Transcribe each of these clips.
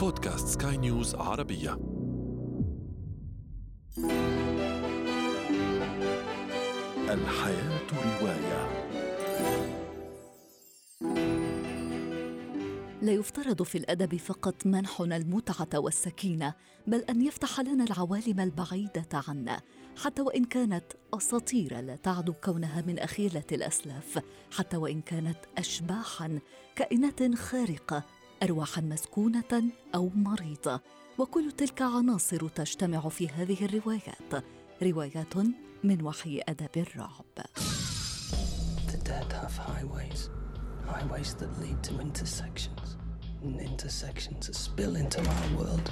بودكاست سكاي نيوز عربية. الحياة رواية. لا يفترض في الأدب فقط منحنا المتعة والسكينة بل أن يفتح لنا العوالم البعيدة عنا حتى وإن كانت أساطير لا تعد كونها من اخيله الأسلاف حتى وإن كانت اشباحا كائنات خارقة ارواحا مسكونة أو مريضة وكل تلك عناصر تجتمع في هذه الروايات. روايات من وحي أدب الرعب. The dead have highways, highways that lead to intersections, and intersections that spill into our world.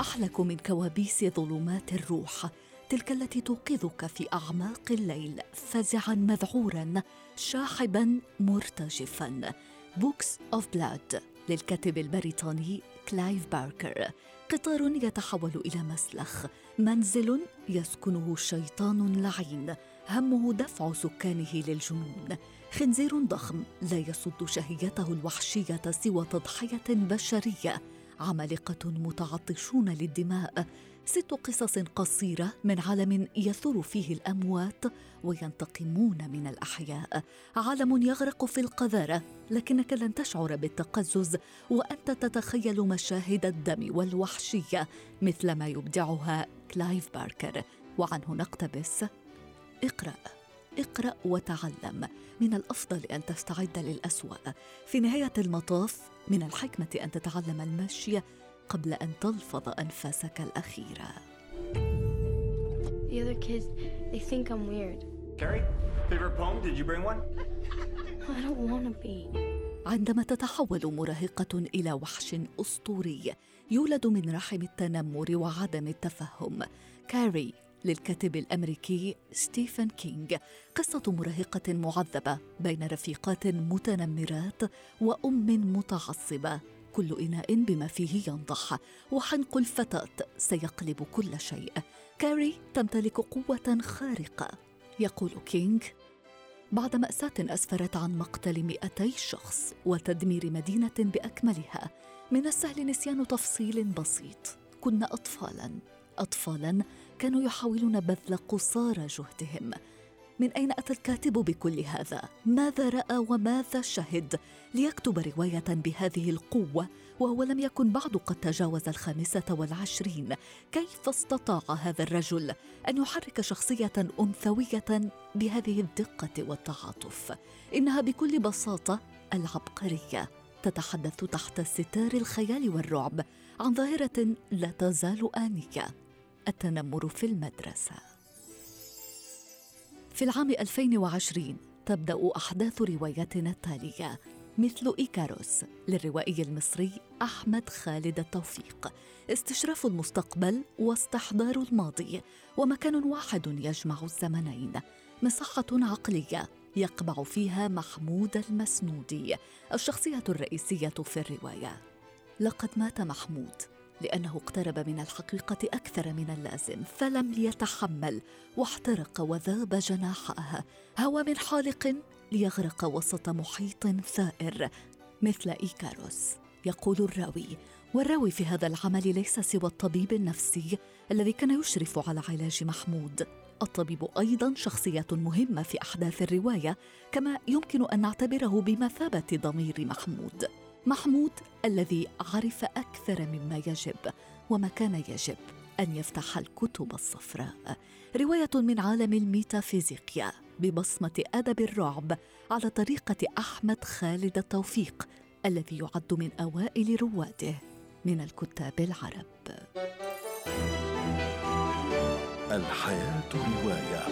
أحلك من كوابيس ظلمات الروح تلك التي توقظك في أعماق الليل فزعا مذعورا شاحبا مرتجفا. Books of Blood للكاتب البريطاني كلايف باركر. قطار يتحول إلى مسلخ. منزل يسكنه شيطان لعين. همه دفع سكانه للجنون. خنزير ضخم لا يصد شهيته الوحشية سوى تضحية بشرية. عمالقة متعطشون للدماء. ست قصص قصيرة من عالم يثور فيه الأموات وينتقمون من الأحياء. عالم يغرق في القذارة لكنك لن تشعر بالتقزز وأنت تتخيل مشاهد الدم والوحشية مثل ما يبدعها كلايف باركر. وعنه نقتبس. اقرأ اقرأ وتعلم. من الأفضل أن تستعد للأسوأ. في نهاية المطاف من الحكمة أن تتعلم المشي قبل أن تلفظ أنفاسك الأخيرة The other kids, they think I'm weird. Carrie, favorite poem? Did you bring one? I don't want to be. عندما تتحول مراهقة إلى وحش أسطوري يولد من رحم التنمر وعدم التفهم كاري للكاتب الأمريكي ستيفن كينج قصة مراهقه معذبة بين رفيقات متنمرات وأم متعصبة كل إناء بما فيه ينضح وحنق الفتاة سيقلب كل شيء. كاري تمتلك قوة خارقة. يقول كينج بعد مأساة أسفرت عن مقتل 200 شخص وتدمير مدينة بأكملها من السهل نسيان تفصيل بسيط. كنا أطفالا. أطفالا كانوا يحاولون بذل قصارى جهدهم. من أين أتى الكاتب بكل هذا؟ ماذا رأى وماذا شهد؟ ليكتب رواية بهذه القوة وهو لم يكن بعد قد تجاوز الخامسة والعشرين. كيف استطاع هذا الرجل أن يحرك شخصية أنثوية بهذه الدقة والتعاطف؟ إنها بكل بساطة العبقرية. تتحدث تحت ستار الخيال والرعب عن ظاهرة لا تزال آنية. التنمر في المدرسة. في العام 2020 تبدأ أحداث روايتنا التالية مثل إيكاروس للروائي المصري أحمد خالد التوفيق. استشراف المستقبل واستحضار الماضي ومكان واحد يجمع الزمنين. مصحة عقلية يقبع فيها محمود المسنودي الشخصية الرئيسية في الرواية. لقد مات محمود. لأنه اقترب من الحقيقة أكثر من اللازم فلم يتحمل واحترق وذاب جناحها هوى من حالق ليغرق وسط محيط ثائر مثل إيكاروس يقول الراوي. والراوي في هذا العمل ليس سوى الطبيب النفسي الذي كان يشرف على علاج محمود. الطبيب أيضا شخصيه مهمة في أحداث الرواية كما يمكن أن نعتبره بمثابة ضمير محمود. محمود الذي عرف أكثر مما يجب وما كان يجب أن يفتح الكتب الصفراء. رواية من عالم الميتافيزيقيا ببصمة أدب الرعب على طريقة أحمد خالد التوفيق الذي يعد من أوائل رواده من الكتاب العرب. الحياة رواية.